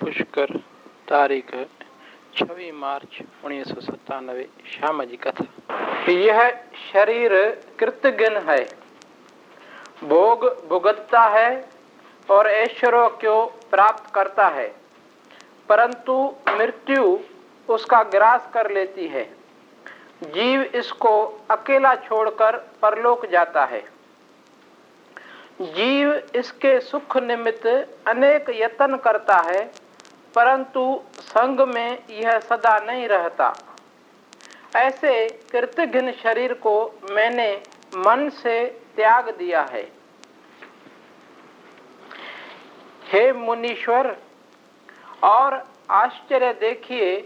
पुष्कर, तारीख, छवी मार्च उन्नीस सौ सत्तानवे श्याम जी कथा। यह शरीर कृतघ्न है। भोग भुगतता है और ऐश्वर्य को प्राप्त करता है। परंतु मृत्यु उसका ग्रास कर लेती है। जीव इसको अकेला छोड़कर परलोक जाता है। जीव इसके सुख निमित्त अनेक यत्न करता है परंतु संग में यह सदा नहीं रहता। ऐसे कृतघ्न शरीर को मैंने मन से त्याग दिया है। हे मुनीश्वर, और आश्चर्य देखिए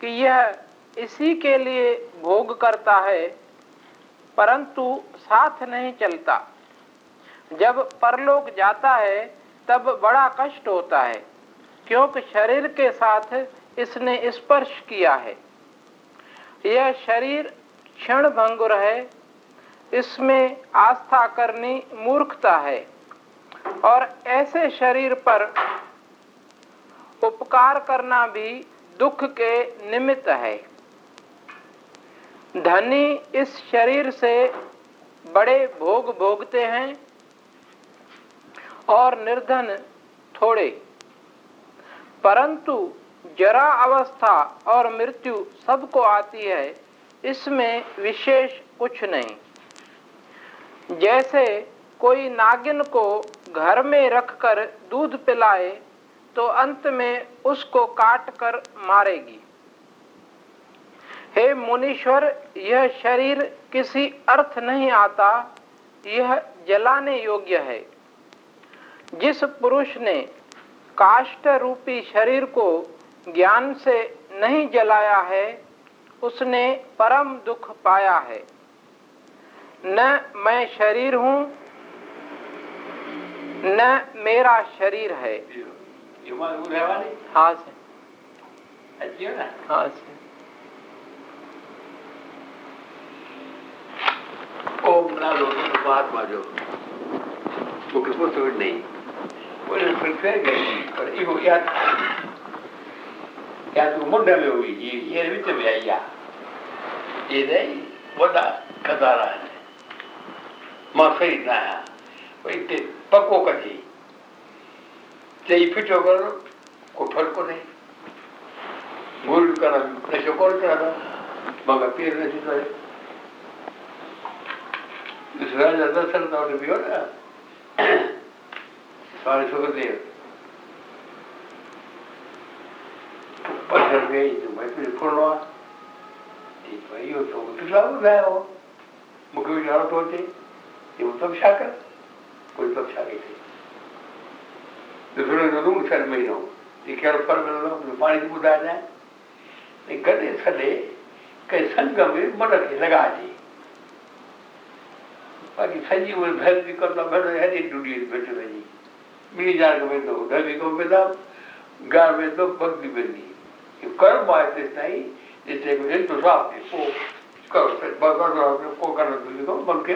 कि यह इसी के लिए भोग करता है, परंतु साथ नहीं चलता। जब परलोक जाता है, तब बड़ा कष्ट होता है। क्योंकि शरीर के साथ इसने स्पर्श किया है। यह शरीर क्षण भंगुर है। इसमें आस्था करनी मूर्खता है। और ऐसे शरीर पर उपकार करना भी दुख के निमित्त है। धनी इस शरीर से बड़े भोग भोगते हैं और निर्धन थोड़े। परंतु जरा अवस्था और मृत्यु सबको आती है, इसमें विशेष कुछ नहीं। जैसे कोई नागिन को घर में रखकर दूध पिलाए तो अंत में उसको काट कर मारेगी। हे मुनीश्वर, यह शरीर किसी अर्थ नहीं आता, यह जलाने योग्य है। जिस पुरुष ने काष्ट रूपी शरीर को ज्ञान से नहीं जलाया है, उसने परम दुख पाया है। न मैं शरीर हूँ, न मेरा शरीर है। हाँ से हाँ से ओम ना लोग मुख्य पुस्तक नहीं? prepare me for ego yat ya tu munda me wi ye ye wit me ya ya ye dai boda kadara ma fei na wi te pakko ka ji te i pito ko ko phal ko nei mul kara ne shokor kara ba ba pir ne ji sai Israel da सारे सुखदेव पत्थर गई तो मैं फिर फुलवा भाई यो तो कितना उठाया हो मुख्य विचार तो होते, ये तब शाकर, कोई तब शाके थे। फिर तो तुम सर महीना हो ये क्या फल मिल रहा हूँ पानी की बुदा जाए गले सले कई संग में मन के लगा दी। बाकी सजी हुए भैर भी करना भैर है नहीं दुनिया बैठे रही तो ढगी को बेदा गार में तो भक्ति बनी। ये कर्म आए थे नहीं? जैसे मुझे तो साफ़ थे वो करो, फिर बगर करो को करना तो लिखो बन के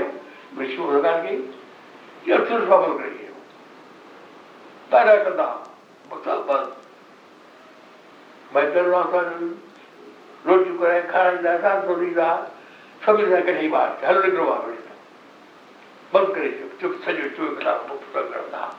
विश्व लगा के, ये अर्थुर सफल करिए। तारा कदा बता बस। मैं कर रहा रोटी को खाना जाता तो नहीं रहा। सभी तरह के नहीं बात हर बात बंद करे चुप सजो, चुप करा मुक्त करता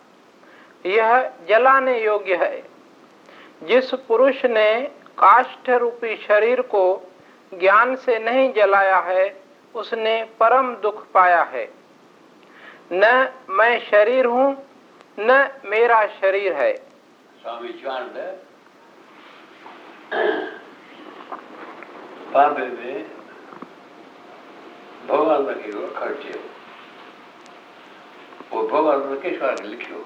यह जलाने योग्य है। जिस पुरुष ने काष्ठ रूपी शरीर को ज्ञान से नहीं जलाया है, उसने परम दुख पाया है। न मैं शरीर हूँ, न मेरा शरीर है। स्वामी में भगवान लखियो खर्चे वो भगवान केशवार लिखियो।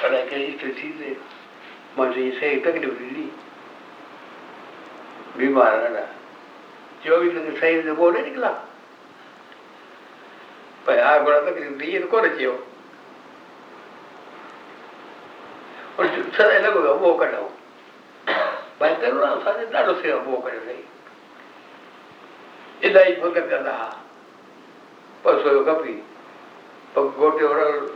para que ahí se dice, mancha y se está que te pedí. Mi madre, yo vi lo que se hizo de pobre, y claro. Pues ahora por acá que te pedí, no corre, yo. Por eso, ¿sabes lo que veo? Boca, no. Va a estar una cosa de que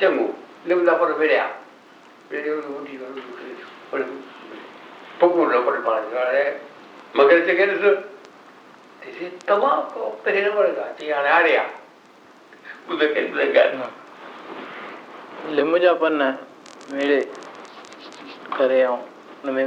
चङो लिमदा पर विड़िया वठी पकड़ो न पड़े पाण हाणे मगर चङे ॾिस तमामु पहिरें नंबर खां चई हाणे हारे आहे ॿुध कई ॿुध ॻाल्हि लिम जा पन मेड़े करे ऐं हुन में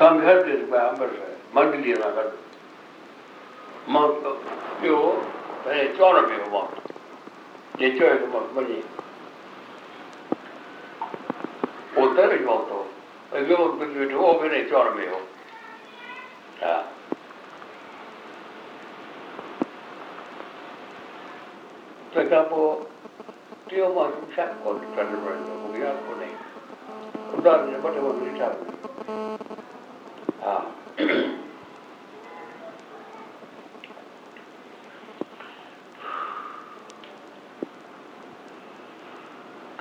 स्वामी हर देश में अमृतसर मंडली सां गॾु मां ॿियो भले चौरानवे हो मां जे चयो त मां वञे उतर वियो तो ॿियो कुझु वेठो उहो बि चौरानवे हो हा तंहिंखां पोइ टियों मां छा कोन कढणु पवंदो मूंखे यादि कोन्हे उदाहरण ॿ टे वक़्तु ॾिठा हा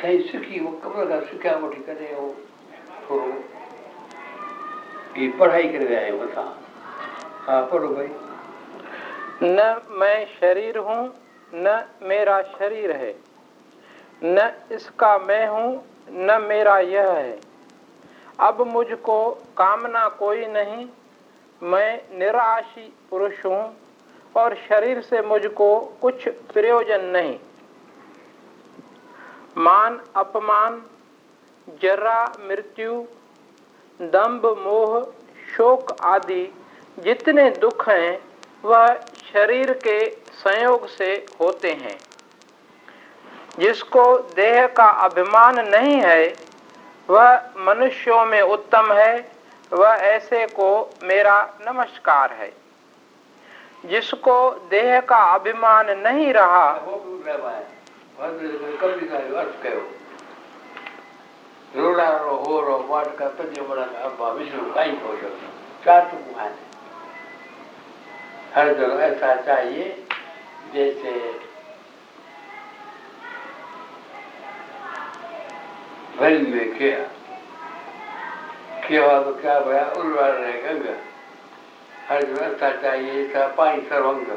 साईं सिखी उहो कमर खां सिखिया वठी करे उहो थोरो हीअ पढ़ाई करे विया आहियूं असां हा, पढ़ो भाई। न मैं शरीर हूँ, न मेरा शरीर है। न इसका मैं हूँ, न मेरा यह है। अब मुझको कामना कोई नहीं, मैं निराशी पुरुष हूँ, और शरीर से मुझको कुछ प्रयोजन नहीं। मान अपमान जरा मृत्यु, दंभ, मोह, शोक आदि जितने दुख हैं, वह शरीर के संयोग से होते हैं। जिसको देह का अभिमान नहीं है, वह मनुष्यों में उत्तम है, वह ऐसे को मेरा नमस्कार है। जिसको देह का अभिमान नहीं रहा अर्थ कयो रोड़ारो होरो वाटका पंज वड़ा अब्बा विष्णु काई खोजो चार टुकु आने हर जगह ऐसा चाहिए जैसे भल में किया किया तो क्या भया उलवा रहे गंगा हर जगह ऐसा चाहिए ऐसा पानी सर्वंग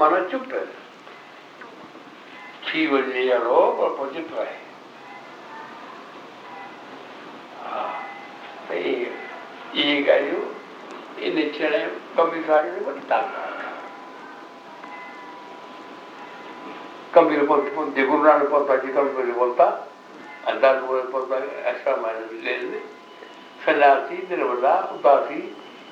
माना चुप है थी वञे या रो पर पोइ चुप आहे हा इहे ॻाल्हियूं इन थियण कबीर साहिब में वॾी ताक़त कबीर पंथ गुरु नानक पंथ अची कबीर बोलता अंदाज बोलता ऐसा मैंने ले सन्यासी निर्मला उदासी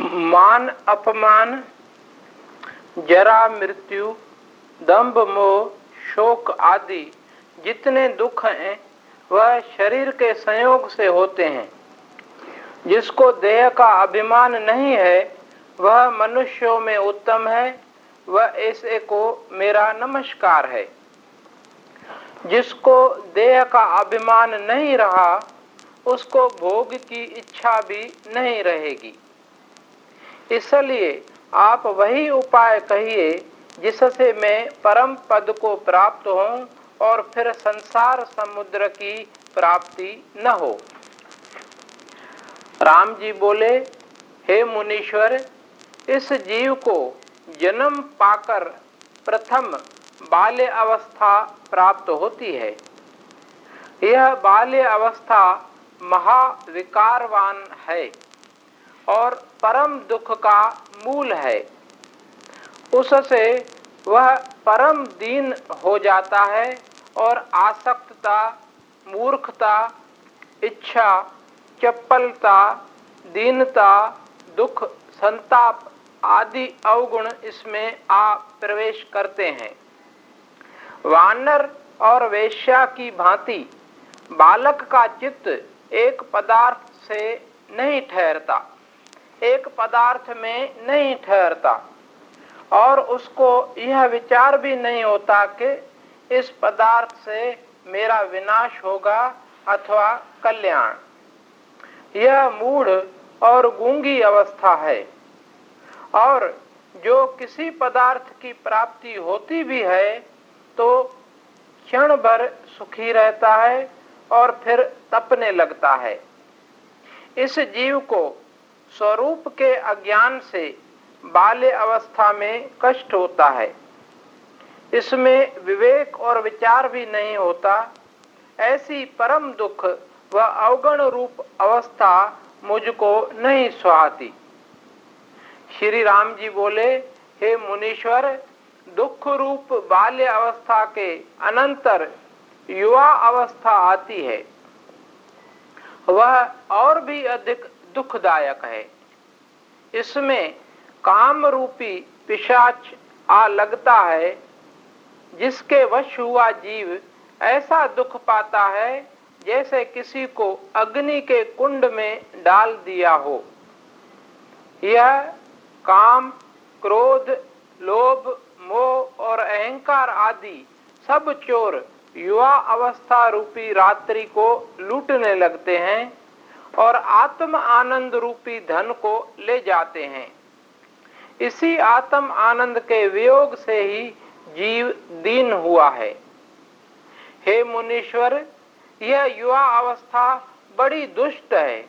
मान अपमान, जरा मृत्यु, दंभ मोह, शोक आदि जितने दुख हैं, वह शरीर के संयोग से होते हैं। जिसको देह का अभिमान नहीं है, वह मनुष्यों में उत्तम है, वह ऐसे को मेरा नमस्कार है। जिसको देह का अभिमान नहीं रहा, उसको भोग की इच्छा भी नहीं रहेगी। इसलिए आप वही उपाय कहिए जिससे मैं परम पद को प्राप्त हूँ और फिर संसार समुद्र की प्राप्ति न हो। राम जी बोले, हे मुनीश्वर, इस जीव को जन्म पाकर प्रथम बाल्य अवस्था प्राप्त होती है। यह बाल्य अवस्था महाविकारवान है। और परम दुख का मूल है। उससे वह परम दीन हो जाता है और आसक्तता, मूर्खता, इच्छा, चप्पलता, दीनता, दुख, संताप आदि अवगुण इसमें आ प्रवेश करते हैं। वानर और वेश्या की भांति बालक का चित्त एक पदार्थ से नहीं ठहरता। एक पदार्थ में नहीं ठहरता। और उसको यह विचार भी नहीं होता कि इस पदार्थ से मेरा विनाश होगा अथवा कल्याण। यह मूढ़ और गूँगी अवस्था है। और जो किसी पदार्थ की प्राप्ति होती भी है तो क्षण भर सुखी रहता है और फिर तपने लगता है। इस जीव को स्वरूप के अज्ञान से बाल्य अवस्था में कष्ट होता है। इसमें विवेक और विचार भी नहीं होता। ऐसी परम दुख व अवगण रूप अवस्था मुझको नहीं सुहाती। श्री राम जी बोले, हे मुनीश्वर, दुख रूप बाल्य अवस्था के अनंतर युवा अवस्था आती है। वह और भी अधिक दुखदायक है। इसमें काम रूपी पिशाच आ लगता है, जिसके वश हुआ जीव ऐसा दुख पाता है, जैसे किसी को अग्नि के कुंड में डाल दिया हो। यह काम, क्रोध, लोभ, मोह और अहंकार आदि सब चोर युवा अवस्था रूपी रात्रि को लूटने लगते हैं। और आत्म आनंद रूपी धन को ले जाते हैं। इसी आत्म आनंद के वियोग से ही जीव दीन हुआ है। हे मुनीश्वर, यह युवा अवस्था बड़ी दुष्ट है।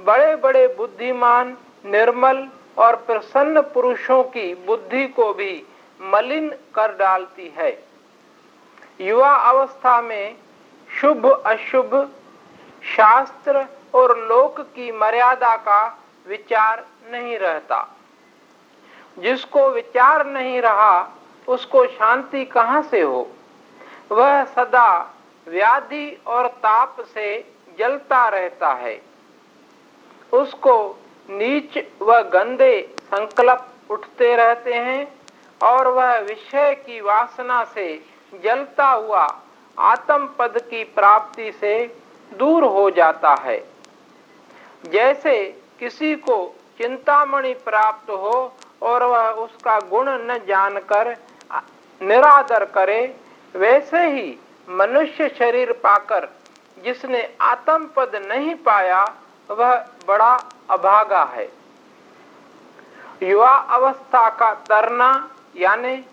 बड़े बड़े बुद्धिमान, निर्मल और प्रसन्न पुरुषों की बुद्धि को भी मलिन कर डालती है। युवा अवस्था में शुभ अशुभ शास्त्र और लोक की मर्यादा का विचार नहीं रहता। जिसको विचार नहीं रहा, उसको शांति कहाँ से हो? वह सदा व्याधि और ताप से जलता रहता है। उसको नीच व गंदे संकल्प उठते रहते हैं और वह विषय की वासना से जलता हुआ आत्म पद की प्राप्ति से दूर हो जाता है। जैसे किसी को चिंतामणि प्राप्त हो और वह उसका गुण न जानकर निरादर करे, वैसे ही मनुष्य शरीर पाकर जिसने आत्म पद नहीं पाया, वह बड़ा अभागा है। युवा अवस्था का तरना, यानी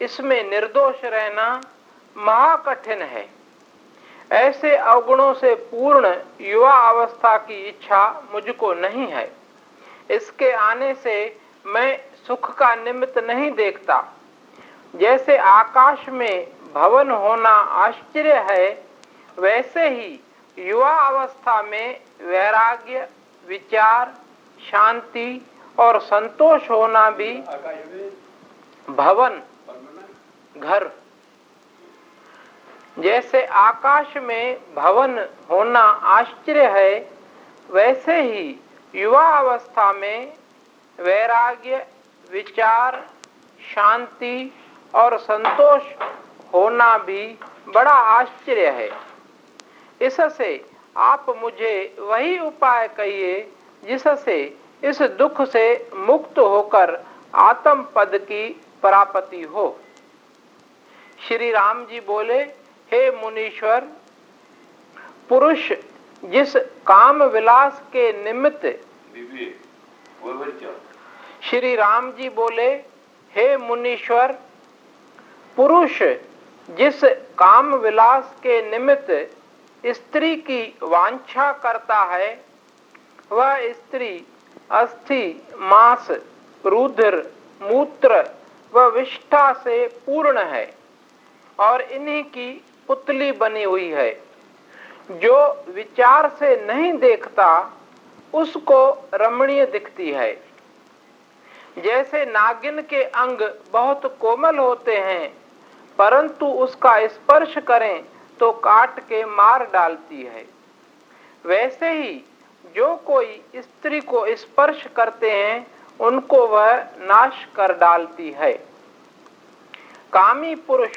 इसमें निर्दोष रहना महाकठिन है। ऐसे अवगुणों से पूर्ण युवा अवस्था की इच्छा मुझको नहीं है। इसके आने से मैं सुख का निमित्त नहीं देखता। जैसे आकाश में भवन होना आश्चर्य है वैसे ही युवा अवस्था में वैराग्य विचार शांति और संतोष होना भी भवन घर जैसे आकाश में भवन होना आश्चर्य है, वैसे ही युवा अवस्था में वैराग्य, विचार, शांति और संतोष होना भी बड़ा आश्चर्य है। इससे आप मुझे वही उपाय कहिए जिससे इस दुख से मुक्त होकर आत्म पद की प्राप्ति हो। श्री राम जी बोले हे मुनीश्वर पुरुष जिस काम विलास के निमित्त श्री राम जी बोले हे मुनीश्वर पुरुष जिस काम विलास के निमित्त स्त्री की वांछा करता है वह स्त्री अस्थि मांस रुद्र मूत्र व विष्ठा से पूर्ण है और इन्हीं की पुतली बनी हुई है। जो विचार से नहीं देखता, उसको रमणीय दिखती है। जैसे नागिन के अंग बहुत कोमल होते हैं, परंतु उसका स्पर्श करें तो काट के मार डालती है। वैसे ही जो कोई स्त्री को स्पर्श करते हैं, उनको वह नाश कर डालती है। कामी पुरुष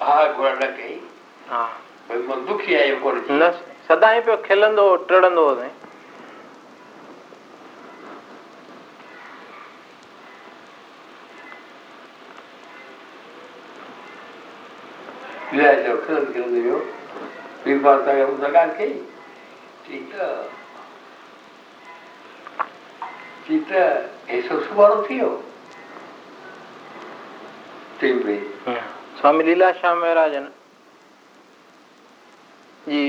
हा हाँ दुखी आयो न सदाई पियो खिलंदो टिड़ंदो विलाय जो खिलंद खिलंद वियो ॿी बार तव्हांखे ॻाल्हि कई ठीकु आहे ठीकु आहे एसो सुवारो थी वियो ठीक भई स्वामी लीलाश्याम महाराजन जी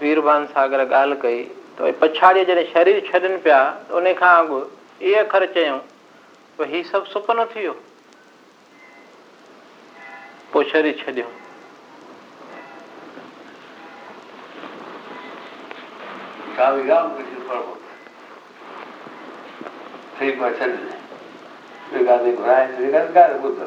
वीरभान सागर ॻाल्हि कई त भई पछाड़ीअ जॾहिं शरीर छॾनि पिया त उन खां अॻु इहे अखर चयूं त हीउ सभु सुपनो थी वियो पोइ शरीर छॾियो स्वामी रामकृष्ण प्रभु થઈ પાછળ વિકાસને ઘોડાય વિકાસ ગારે પુત્ર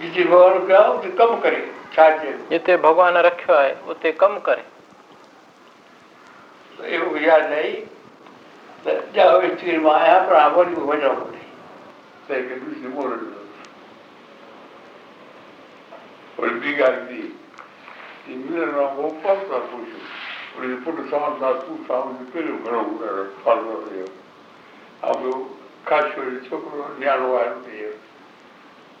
जिते भगवान क्या उते कम करे छा चइजे जिते भगवान रखियो आहे उते कम करे एवो वीचार ॾेई जाओ ॼाओ स्थिर माँ आहियाँ पर और भी वञिणो दी कि ॻाल्हि थी मिलण पास पोइ पूछो और ये पुटु सामान ना तू सामान कहिड़ो घणो फालो रहियो ऐं ॿियो ख़ासि छोकिरो न्याणो है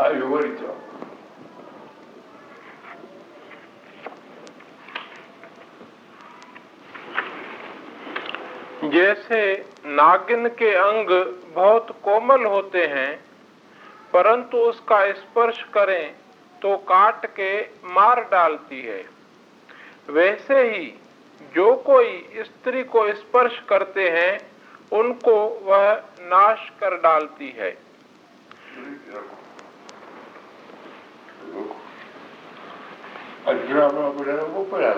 आयो वरी जैसे नागिन के अंग बहुत कोमल होते हैं परंतु उसका स्पर्श करें तो काट के मार डालती है। वैसे ही जो कोई स्त्री को स्पर्श करते हैं उनको वह नाश कर डालती है। अठारह पढ़ा वो पढ़ा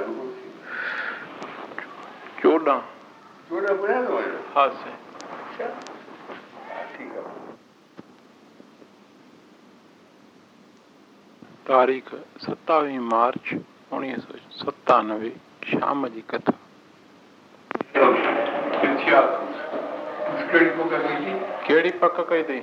चौदह चौदह पढ़ा दो हाँ से अच्छा ठीक है तारीख़ सतावीह मार्च उणिवीह सौ सतानवे शाम जी कथा कहिड़ी पक कई अथई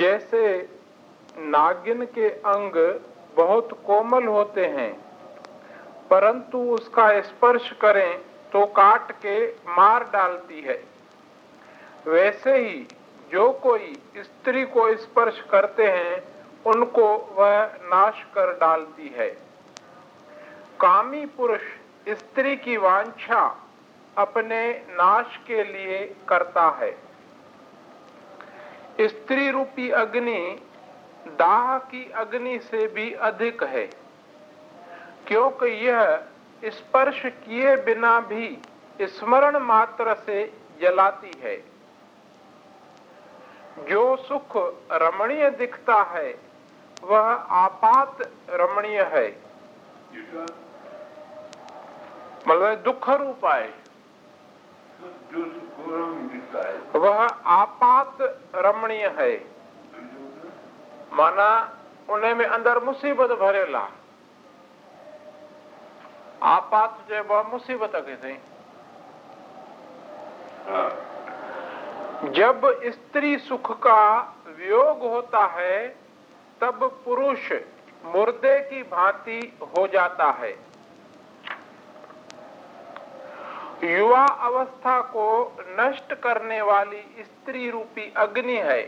जैसे नागिन के अंग बहुत कोमल होते हैं, परंतु उसका स्पर्श करें तो काट के मार डालती है। वैसे ही जो कोई स्त्री को स्पर्श करते हैं, उनको वह नाश कर डालती है। कामी पुरुष स्त्री की वांछा अपने नाश के लिए करता है। स्त्री रूपी अग्नि दाह की अग्नि से भी अधिक है क्योंकि यह स्पर्श किए बिना भी स्मरण मात्र से जलाती है। जो सुख रमणीय दिखता है वह आपात रमणीय है। मतलब दुख रूप है वह आपात रमणीय है। माना उन में अंदर मुसीबत भरियल आहे आपात चइबो आहे मुसीबत जब स्त्री सुख का वियोग होता है, तब पुरुष मुर्दे की भांति हो जाता है। युवा अवस्था को नष्ट करने वाली स्त्री रूपी अग्नि है,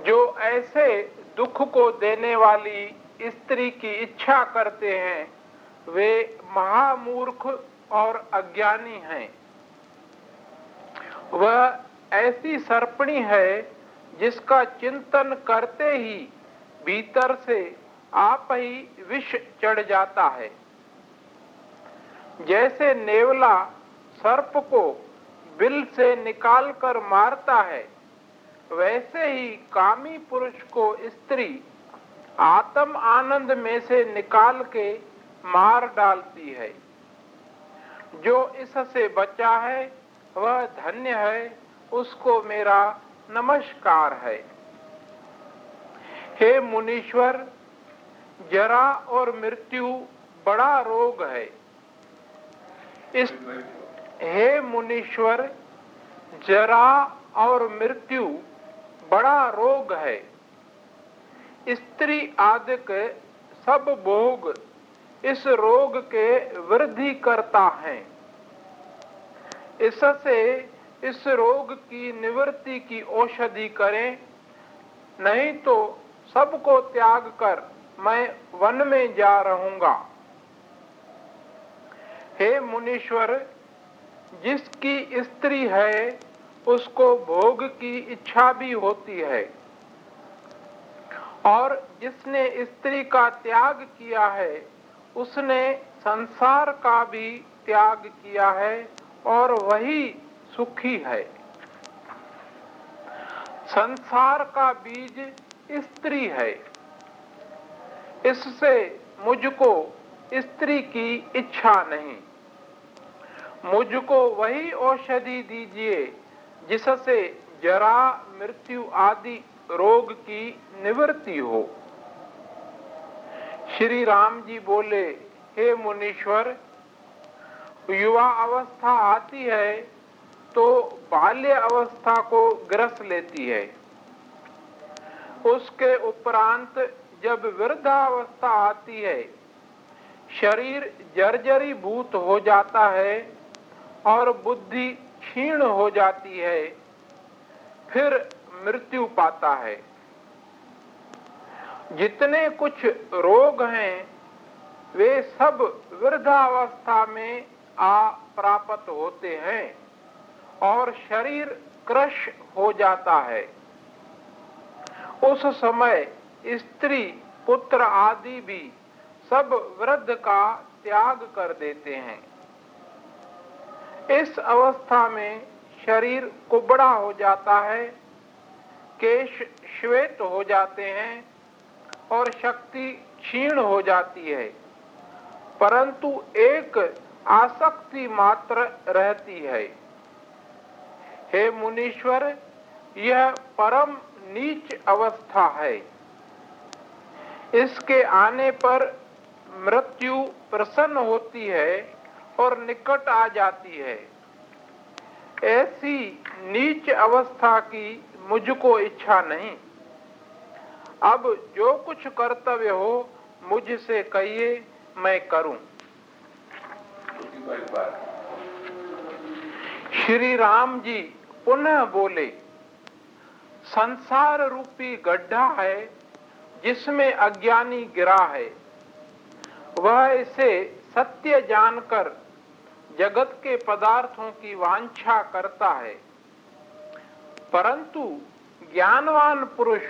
जो ऐसे दुख को देने वाली स्त्री की इच्छा करते हैं, वे महामूर्ख और अज्ञानी हैं। वह ऐसी सर्पणी है, जिसका चिंतन करते ही भीतर से आप ही विष चढ़ जाता है। जैसे नेवला सर्प को बिल से निकालकर मारता है, वैसे ही कामी पुरुष को स्त्री आत्म आनंद में से निकाल के मार डालती है। जो इससे बचा है, वह धन्य है, उसको मेरा नमस्कार है। हे मुनीश्वर, जरा और मृत्यु बड़ा रोग है। इस हे मुनीश्वर, जरा और मृत्यु बड़ा रोग है। स्त्री आदिक सब भोग इस रोग के वृद्धि करता है। इससे इस रोग की निवृत्ति की औषधि करें, नहीं तो सबको त्याग कर मैं वन में जा रहूँगा। हे मुनीश्वर, जिसकी स्त्री है, उसको भोग की इच्छा भी होती है। और जिसने स्त्री का त्याग किया है, उसने संसार का भी त्याग किया है और वही सुखी है। संसार का बीज स्त्री है। इससे मुझको स्त्री की इच्छा नहीं। मुझको वही औषधि दीजिए, जिससे जरा मृत्यु आदि रोग की निवृत्ति हो। श्री राम जी बोले, हे मुनीश्वर, युवा अवस्था आती है तो बाल्य अवस्था को ग्रस लेती है। उसके उपरांत जब वृद्धावस्था आती है, शरीर जर्जरी भूत हो जाता है और बुद्धि क्षीण हो जाती है, फिर मृत्यु पाता है। जितने कुछ रोग हैं, वे सब वृद्धावस्था में आ प्राप्त होते हैं और शरीर क्रश हो जाता है। उस समय स्त्री, पुत्र आदि भी सब वृद्ध का त्याग कर देते हैं। इस अवस्था में शरीर कुबड़ा हो जाता है, केश श्वेत हो जाते हैं और शक्ति क्षीण हो जाती है। परंतु एक आसक्ति मात्र रहती है। हे मुनीश्वर, यह परम नीच अवस्था है। इसके आने पर मृत्यु प्रसन्न होती है। और निकट आ जाती है। ऐसी नीच अवस्था की मुझको इच्छा नहीं। अब जो कुछ कर्तव्य हो, मुझसे कहिए, मैं करूँ। श्री राम जी पुनः बोले, संसार रूपी गड्ढा है, जिसमें अज्ञानी गिरा है। वह इसे सत्य जानकर जगत के पदार्थों की वांछा करता है। परंतु ज्ञानवान पुरुष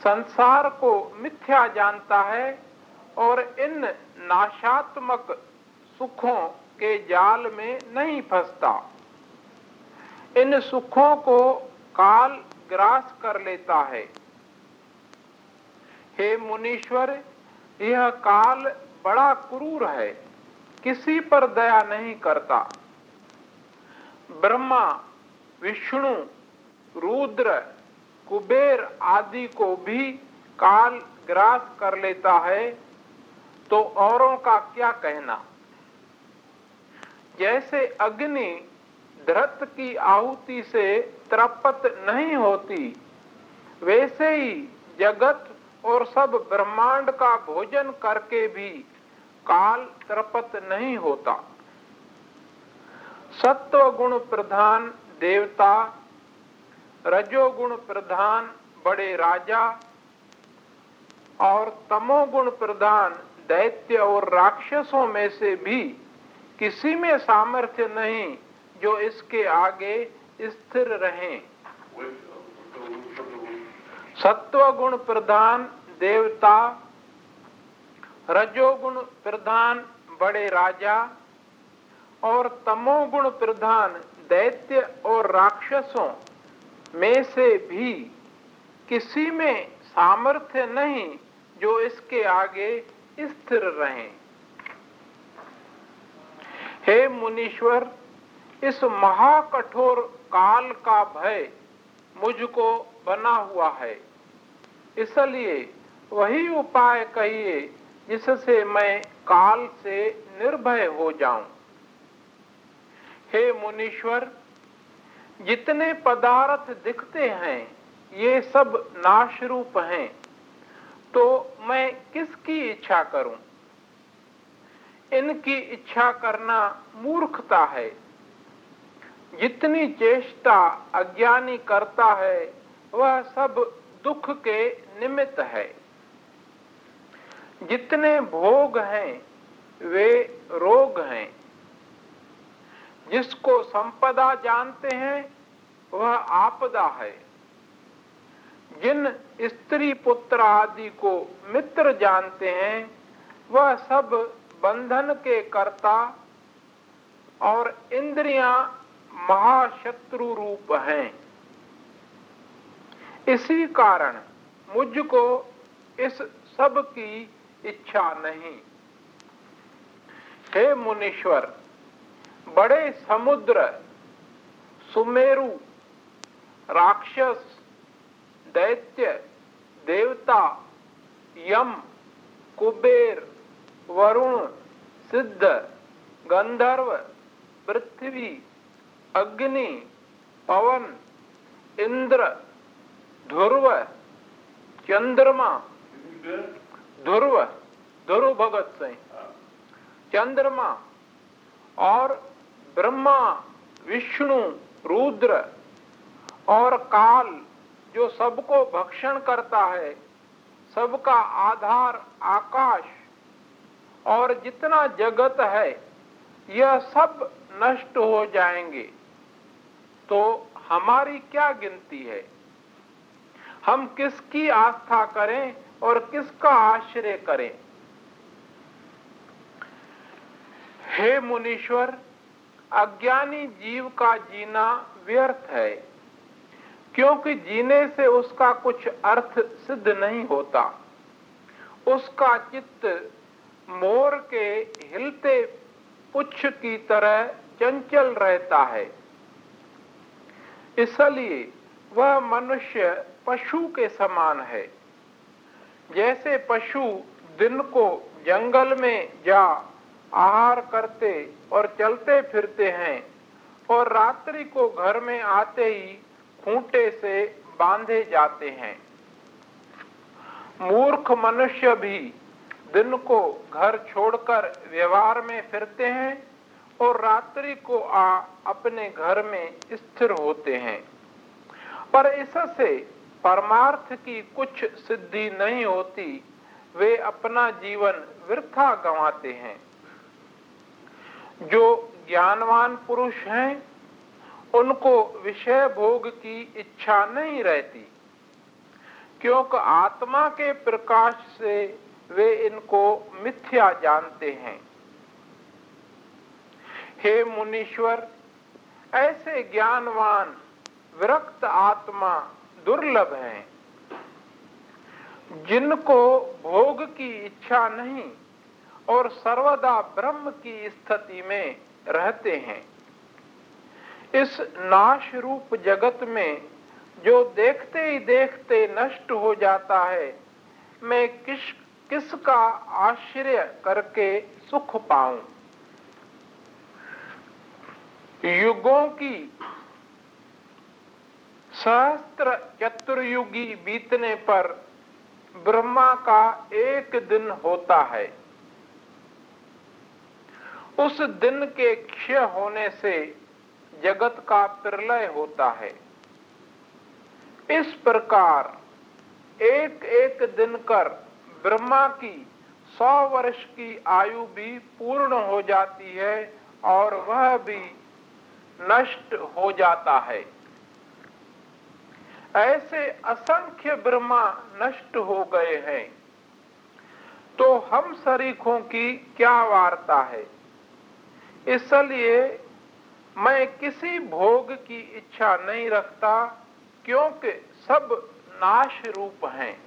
संसार को मिथ्या जानता है और इन नाशात्मक सुखों के जाल में नहीं फंसता। इन सुखों को काल ग्रास कर लेता है। हे मुनीश्वर, यह काल बड़ा क्रूर है। किसी पर दया नहीं करता। ब्रह्मा, विष्णु, रुद्र, कुबेर आदि को भी काल ग्रास कर लेता है तो औरों का क्या कहना? जैसे अग्नि धृत की आहुति से त्रपत नहीं होती, वैसे ही जगत और सब ब्रह्मांड का भोजन करके भी काल त्रपत नहीं होता। सत्व गुण प्रधान देवता रजोगुण प्रधान बड़े राजा, और तमोगुण प्रधान दैत्य और राक्षसों में से भी किसी में सामर्थ्य नहीं जो इसके आगे स्थिर रहें। सत्व गुण प्रधान देवता रजोगुण प्रधान बड़े राजा और तमोगुण प्रधान दैत्य और राक्षसों में से भी किसी में सामर्थ्य नहीं जो इसके आगे स्थिर रहे। हे मुनीश्वर, इस महाकठोर काल का भय मुझको बना हुआ है। इसलिए वही उपाय कहिए जिससे मैं काल से निर्भय हो जाऊँ। हे मुनीश्वर, जितने पदार्थ दिखते हैं, ये सब नाश रूप हैं तो मैं किसकी इच्छा करूँ? इनकी इच्छा करना मूर्खता है। जितनी चेष्टा अज्ञानी करता है, वह सब दुख के निमित्त है। जितने भोग हैं, वे रोग हैं। जिसको संपदा जानते हैं, वह आपदा है। जिन स्त्री पुत्र आदि को मित्र जानते हैं, वह सब बंधन के कर्ता और इंद्रियाँ महाशत्रु रूप हैं। इसी कारण मुझको इस सब की इच्छा नहीं। हे मुनीश्वर, बड़े समुद्र, सुमेरु, राक्षस, दैत्य, देवता, यम, कुबेर, वरुण, सिद्ध, गंधर्व, पृथ्वी, अग्नि, पवन, इंद्र, ध्रुव, चंद्रमा ध्रुव ध्रुव भगत सिंह। चंद्रमा और ब्रह्मा, विष्णु, रुद्र और काल जो सबको भक्षण करता है, सबका आधार आकाश और जितना जगत है, यह सब नष्ट हो जाएँगे। तो हमारी क्या गिनती है? हम किसकी आस्था करें और किसका आश्रय करें? हे मुनीश्वर, अज्ञानी जीव का जीना व्यर्थ है, क्योंकि जीने से उसका कुछ अर्थ सिद्ध नहीं होता। उसका चित्त मोर के हिलते पुच्छ की तरह चंचल रहता है। इसलिए वह मनुष्य पशु के समान है। जैसे पशु दिन को जंगल में जा आहार करते और चलते फिरते हैं और रात्रि को घर में आते ही खूंटे से बांधे जाते हैं। मूर्ख मनुष्य भी दिन को घर छोड़कर व्यवहार में फिरते हैं और रात्रि को आ अपने घर में स्थिर होते हैं। पर इससे परमार्थ की कुछ सिद्धि नहीं होती, वे अपना जीवन वृथा गंवाते हैं। जो ज्ञानवान पुरुष हैं, उनको विषय भोग की इच्छा नहीं रहती, क्योंकि आत्मा के प्रकाश से वे इनको मिथ्या जानते हैं। हे मुनीश्वर, ऐसे ज्ञानवान, विरक्त आत्मा दुर्लभ हैं। जिनको भोग की इच्छा नहीं और सर्वदा ब्रह्म की स्थिति में रहते हैं। इस नाश रूप जगत में जो देखते ही देखते नष्ट हो जाता है, मैं किस, किसका आश्रय करके सुख पाऊँ? युगों की सहस्त्र चतुर्युगी बीतने पर ब्रह्मा का एक दिन होता है। उस दिन के क्षय होने से जगत का प्रलय होता है। इस प्रकार एक एक दिन कर ब्रह्मा की सौ वर्ष की आयु भी पूर्ण हो जाती है और वह भी नष्ट हो जाता है। ऐसे असंख्य ब्रह्मा नष्ट हो गए हैं। तो हम शरीकों की क्या वार्ता है? इसलिए मैं किसी भोग की इच्छा नहीं रखता क्योंकि सब नाश रूप हैं।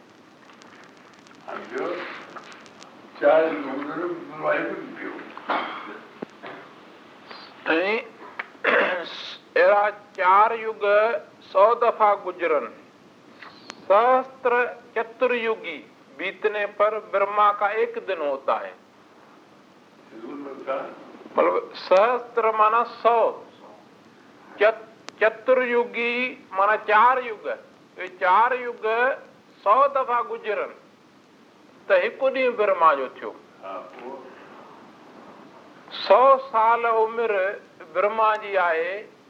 चार युग सौ दफ़ा गुजरन। सहस्त्र चतुर्युगी बीतने पर ब्रह्मा का एक दिन होता है। मतलब सहस्त्र माना सौ। चतुर्युगी माना चार युग। ये चार युग सौ दफ़ा गुजरन। त हिकु ॾींहुं ब्रह्मा जो थियो। सौ साल उमिरि ब्रह्मा जी आहे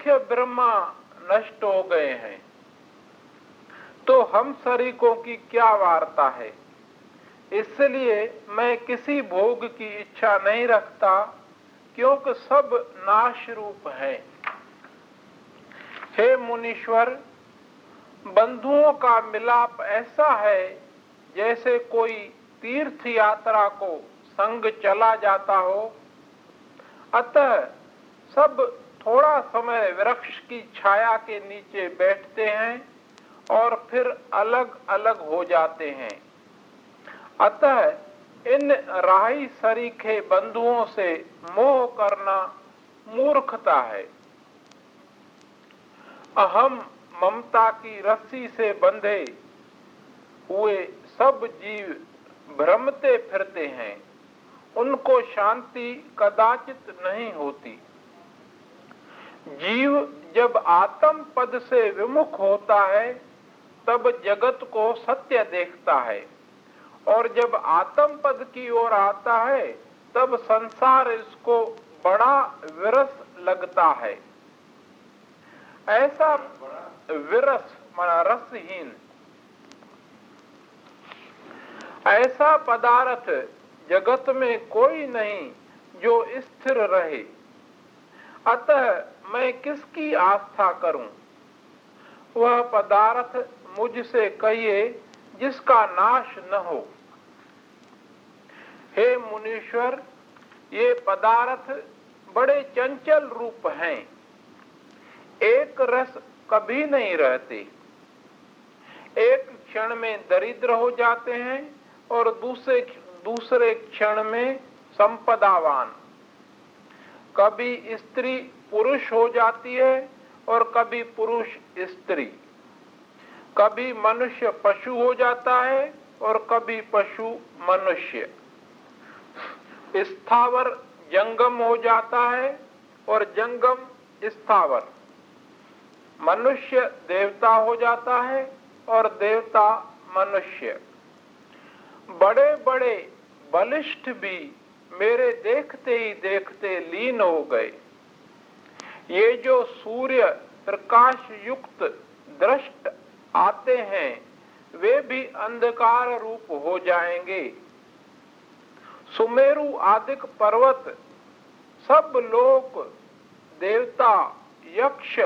असंख्य ब्रह्मा नष्ट हो गए हैं। तो हम शरीकों की क्या वार्ता है? इसलिए मैं किसी भोग की इच्छा नहीं रखता, क्योंकि सब नाश रूप है। हे मुनीश्वर, बंधुओं का मिलाप ऐसा है, जैसे कोई तीर्थ यात्रा को संग चला जाता हो। अतः सब थोड़ा समय वृक्ष की छाया के नीचे बैठते हैं और फिर अलग अलग हो जाते हैं। अतः इन राही सरीखे बंधुओं से मोह करना मूर्खता है। अहम ममता की रस्सी से बंधे हुए सब जीव भ्रमते फिरते हैं। उनको शांति कदाचित नहीं होती। जीव जब आत्म पद से विमुख होता है, तब जगत को सत्य देखता है। और जब आत्म पद की ओर आता है, तब संसार इसको बड़ा विरस लगता है। ऐसा विरस माना रसहीन। ऐसा पदार्थ जगत में कोई नहीं जो स्थिर रहे। अतः मैं किसकी आस्था करूँ? वह पदार्थ मुझसे कहिए जिसका नाश न हो। हे मुनीश्वर, ये पदार्थ बड़े चंचल रूप हैं। एक रस कभी नहीं रहते। एक क्षण में दरिद्र हो जाते हैं और दूसरे दूसरे क्षण में संपदावान। कभी स्त्री पुरुष हो जाती है और कभी पुरुष स्त्री। कभी मनुष्य पशु हो जाता है और कभी पशु मनुष्य। स्थावर जंगम हो जाता है और जंगम स्थावर। मनुष्य देवता हो जाता है और देवता मनुष्य। बड़े बड़े बलिष्ठ भी मेरे देखते ही देखते लीन हो गए। ये जो सूर्य प्रकाश युक्त दृष्ट आते हैं, वे भी अंधकार रूप हो जाएँगे। सुमेरु आदिक पर्वत, सब लोग देवता, यक्ष,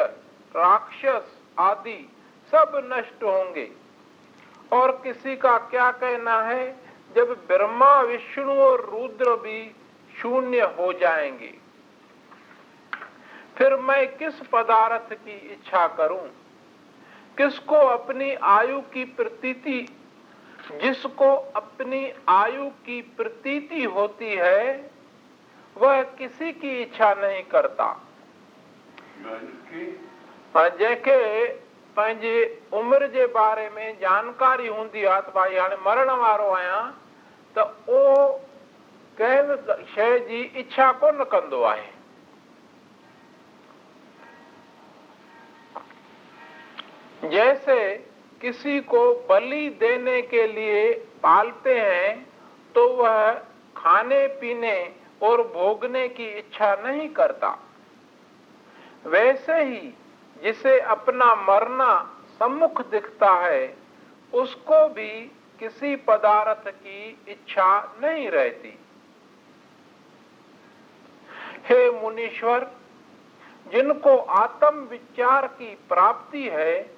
राक्षस आदि सब नष्ट होंगे। और किसी का क्या कहना है, जब ब्रह्मा, विष्णु और रुद्र भी शून्य हो जाएँगे। फिर मैं किस पदार्थ की इच्छा करूँ? किसको अपनी आयु की प्रतीति, जिसको अपनी आयु की प्रतीति होती है, वह किसी की इच्छा नहीं करता? जंहिंखे पंहिंजे उमिरि जे बारे में जानकारी हूंदी आहे त भाई, हाणे मरण वारो आहियाँ, त उहो कंहिं शइ जी इच्छा कोन कंदो आहे। जैसे किसी को बलि देने के लिए पालते हैं तो वह खाने, पीने और भोगने की इच्छा नहीं करता। वैसे ही जिसे अपना मरना सम्मुख दिखता है, उसको भी किसी पदार्थ की इच्छा नहीं रहती। हे मुनीश्वर, जिनको आत्म विचार की प्राप्ति है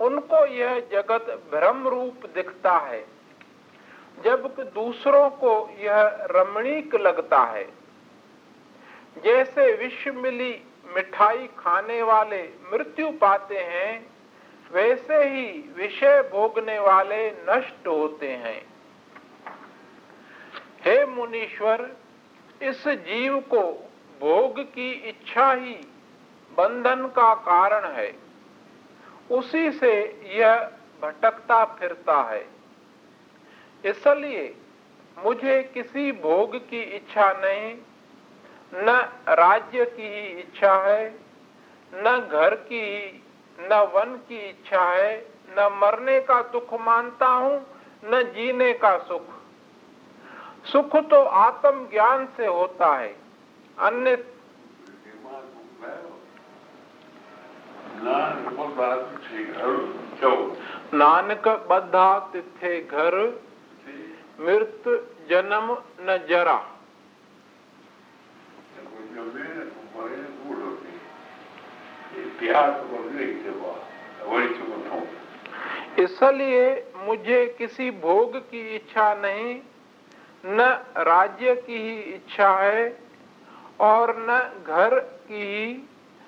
उनको यह जगत भ्रम रूप दिखता है जबकि दूसरों को यह रमणीक लगता है। जैसे विश्व मिली मिठाई खाने वाले मृत्यु पाते हैं, वैसे ही विषय भोगने वाले नष्ट होते हैं। हे मुनीश्वर, इस जीव को भोग की इच्छा ही बंधन का कारण है। उसी से यह भटकता फिरता है। इसलिए मुझे किसी भोग की इच्छा नहीं, न राज्य की ही इच्छा है, न घर की, न वन की इच्छा है, न मरने का दुख मानता हूँ, न जीने का सुख। सुख तो आत्म ज्ञान से होता है, अन्य नानक बद्धा तिथे घर। मृत जन्म न जरा। इसलिए मुझे किसी भोग की इच्छा नहीं, न राज्य की ही इच्छा है और न घर की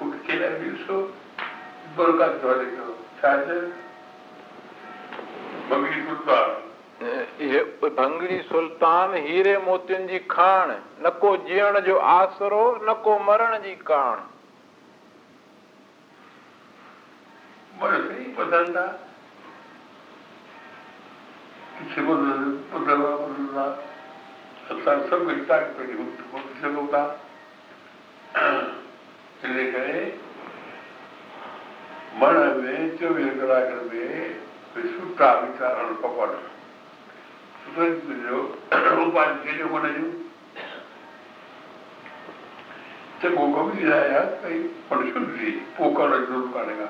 porque ele é isso, बरकत वाले जो छा बंगड़ी सुल्तान इहे भंगड़ी सुल्तान हीरे मोतियुनि जी खाण न को जीअण जो आसरो न को मरण जी काण पसंदि आहे सभु मन में कलाक में सुठा वीचार खपनि सुठो उपाय केॾो मन जूं चङो कबी आहे कई पण शुद्ध थी पोइ करण ज़रूरु कान्हे का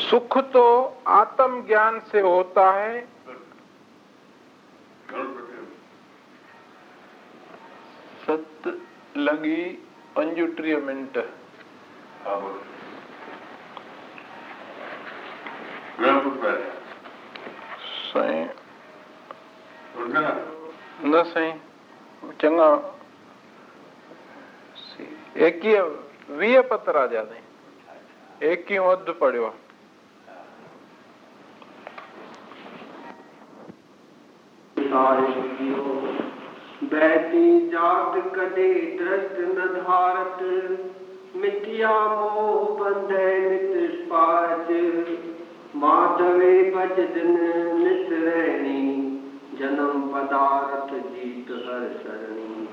सुख तो आत्म ज्ञान से होता है। सत लॻी पंजटीह मिंट साईं न साईं चङा एकवीह वीह पतरा जा साईं एकवीह अधु पढ़ियो आहे बैठी जात कदे दृष्ट न धारत मिथिया मोह बंधे नित पाज माधवे भज दिन नित रहनी, जन्म पदार्थ जीत हर सरणी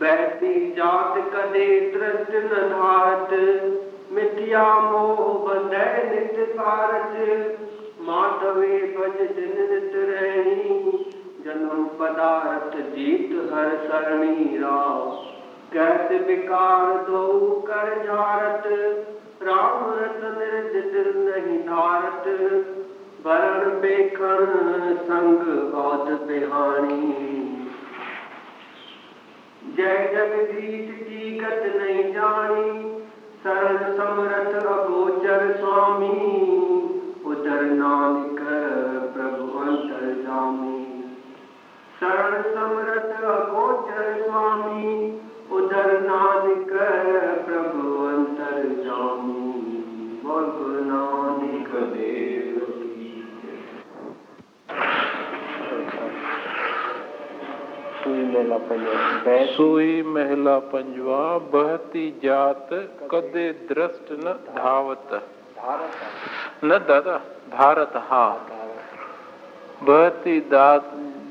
बैठी जात कदे दृष्ट न धारत मिथिया मोह बंधे नित पारज माधवे भज दिन नित रहनी जन्म पदार्थ जीत हर सरणी राव। कैसे विकार दो कर जारत, राम रत निर्जित नहीं धारत। वरण बेखण संग बौद्ध बिहानी जय जगदीश की गत नहीं जानी सरल समरथ अगोचर स्वामी। उदर नानक प्रभु अंतर जामी। शरण समरथ गोचर स्वामी उधर नानक प्रभु अंतर जामी बोल गुरु नानक देव सुई महिला पंजवा बहती जात कदे दृष्ट न धावत। न दादा धारत हा। बहती दात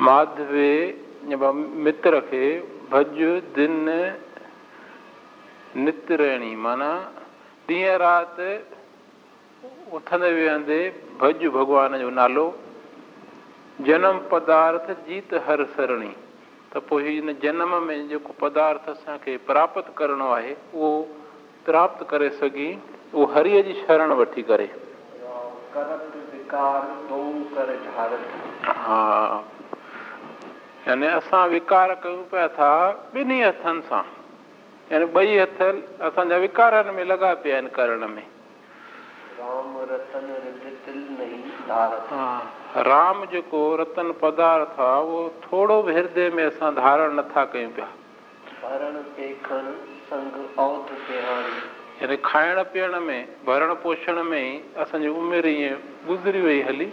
माधवे मित्र खे भज दिन नित रहणी। माना ॾींहं राति उथंदे वेहंदे भज भॻवान जो नालो जनम पदार्थ जीत हर सरणी। त पोइ हिन जनम में जेको पदार्थ असांखे प्राप्त करिणो आहे उहो प्राप्त करे सघी उहो हरीअ जी शरण वठी करे। हा। यानी असां विकार कयूं पिया था ॿिन्ही हथनि सां। यानी ॿई हथ असांजा विकारनि में लॻा पिया आहिनि करण में। हा राम जेको रतन पदार्थ आहे उहो थोरो बि हृदय में असां धारण नथा कयूं पिया। यानी खाइण पीअण में भरण पोषण में ई असांजी उमिरि ईअं गुज़री वई हली।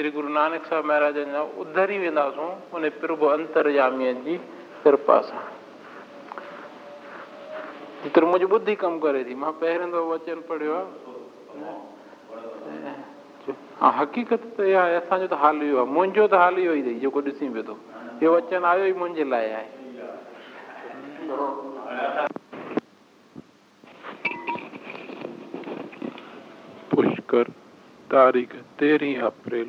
श्री गुरु नानक साहिब महाराजनि जा उधरी वेंदासूं उन प्रभु अंतरयामीअ जी, कृपा सां। जेतिरो मुंहिंजी ॿुधी कमु करे थी, माँ पहिरियों दफ़ो वचन पढ़ियो। आहे हा, हक़ीक़त त इहा आहे असांजो त हाल इहो आहे मुंहिंजो त हाल इहो ई अथई जेको ॾिसी पियो थो इहो वचन आयो ई मुंहिंजे लाइ आहे पुष्कर, तारीख़ तेरहीं अप्रैल।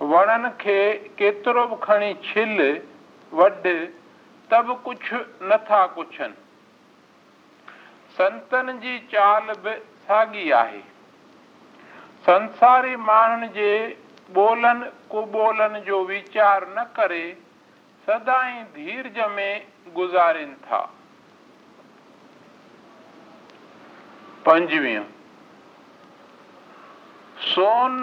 वणनि खे केतिरो बि खणी छिल, वढ त बि कुझु नथा कुझनि संतनि जी चाल बि साॻी आहे। संसारी माण्हुनि जे ॿोलनि, कुॿोलनि जो वीचार न करे, सदाई धीरज में गुज़ारीनि था। पंजवीह। सोन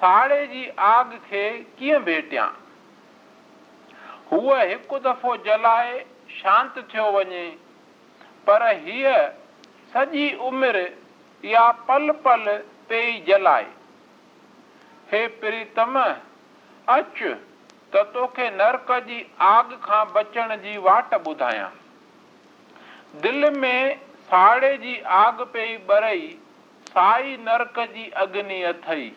साड़े जी आग खे कीअं भेटियाँ? हूअ हिकु दफ़ो जलाए शांत थियो वञे, पर हीअ सॼी उमिरि या पल पल पेई जलाए। हे प्रीतम, अच, त तोखे नरक जी आग खां बचण जी वाट ॿुधायां। दिलि में साड़े जी आग पेई ॿरई, साई नरक जी अग्नि अथई।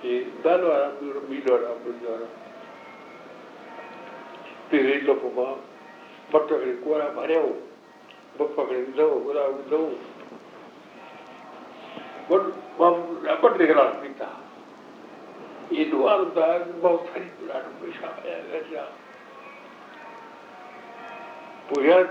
che dallo arabo mi lo arabo gli arabo per il dopo ma fatto che il cuore amareo ma fa che il dopo ora il dopo con ma la parte che la vita e lo arabo è un po' carino la rubisca è vera poi al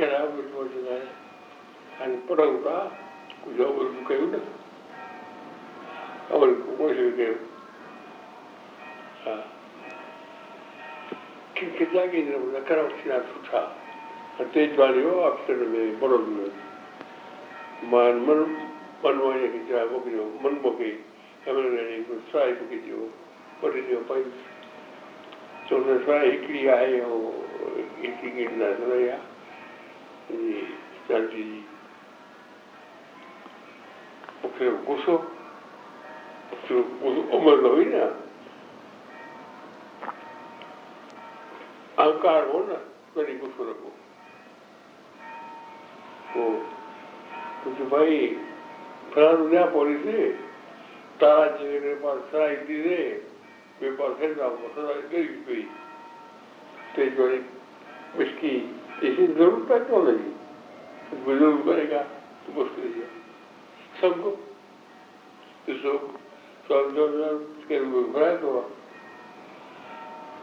कहिड़ा मौजूदु आहे हाणे पढ़ूं था कुझु अमल बि कयूं न अमल कोशिशि कयूं हा कंहिंखे जाॻे नमूना करणु थींदा सुठा तेजवानी हो अफ़सर में बड़ौद में माँ मन मनवाणी खे चयो मोकिलियो मन मूंखे एमएलए साई मूंखे ॾियो ॿ टे ॾींहं पई चवंदा साई हिकिड़ी आहे ऐं हिकिड़ी गिरनार सदाई आहे जी मूंखे गुस्सो उमिरि न हुई न अहंकार हो न तॾहिं गुस्सो लॻो पोइ कुझु भाई फलाणो न पॉलिसी तारा जे मेरे पास सराई दी रे मेरे पास है ना वो सराई गई तेज वाली उसकी इसी जरूर पैदा होने की बुजुर्ग करेगा तो मुश्किल ही है सबको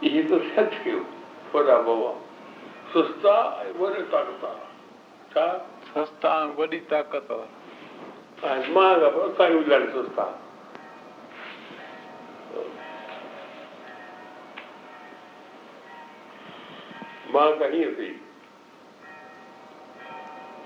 यही तो सच क्यों थोड़ा बाबा सस्ता वरी ताकत क्या सस्ता वरी ताकत आत्मा का पता ही उजाड़ सस्ता माँ कहीं थी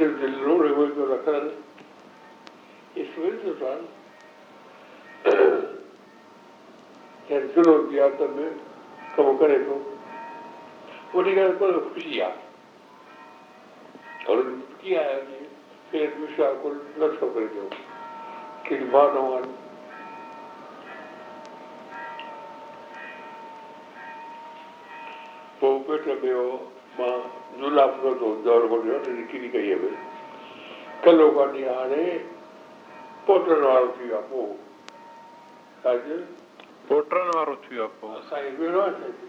Angel del Lore voglio la carne. E su questo santo, che anche l'ho odiato a me, come credo, vuol dire che quello fu sia. Allora, chi è lì? Per lui sa quello, non so credo, che il vano a माँ जुलाब कंदो दौर कोन्हे वटि निकिरी कई में कलो कान्हे हाणे पोटनि वारो थी वियो आहे पोइ छाजे पोटनि वारो थी वियो आहे पोइ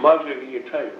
Margaret, you try.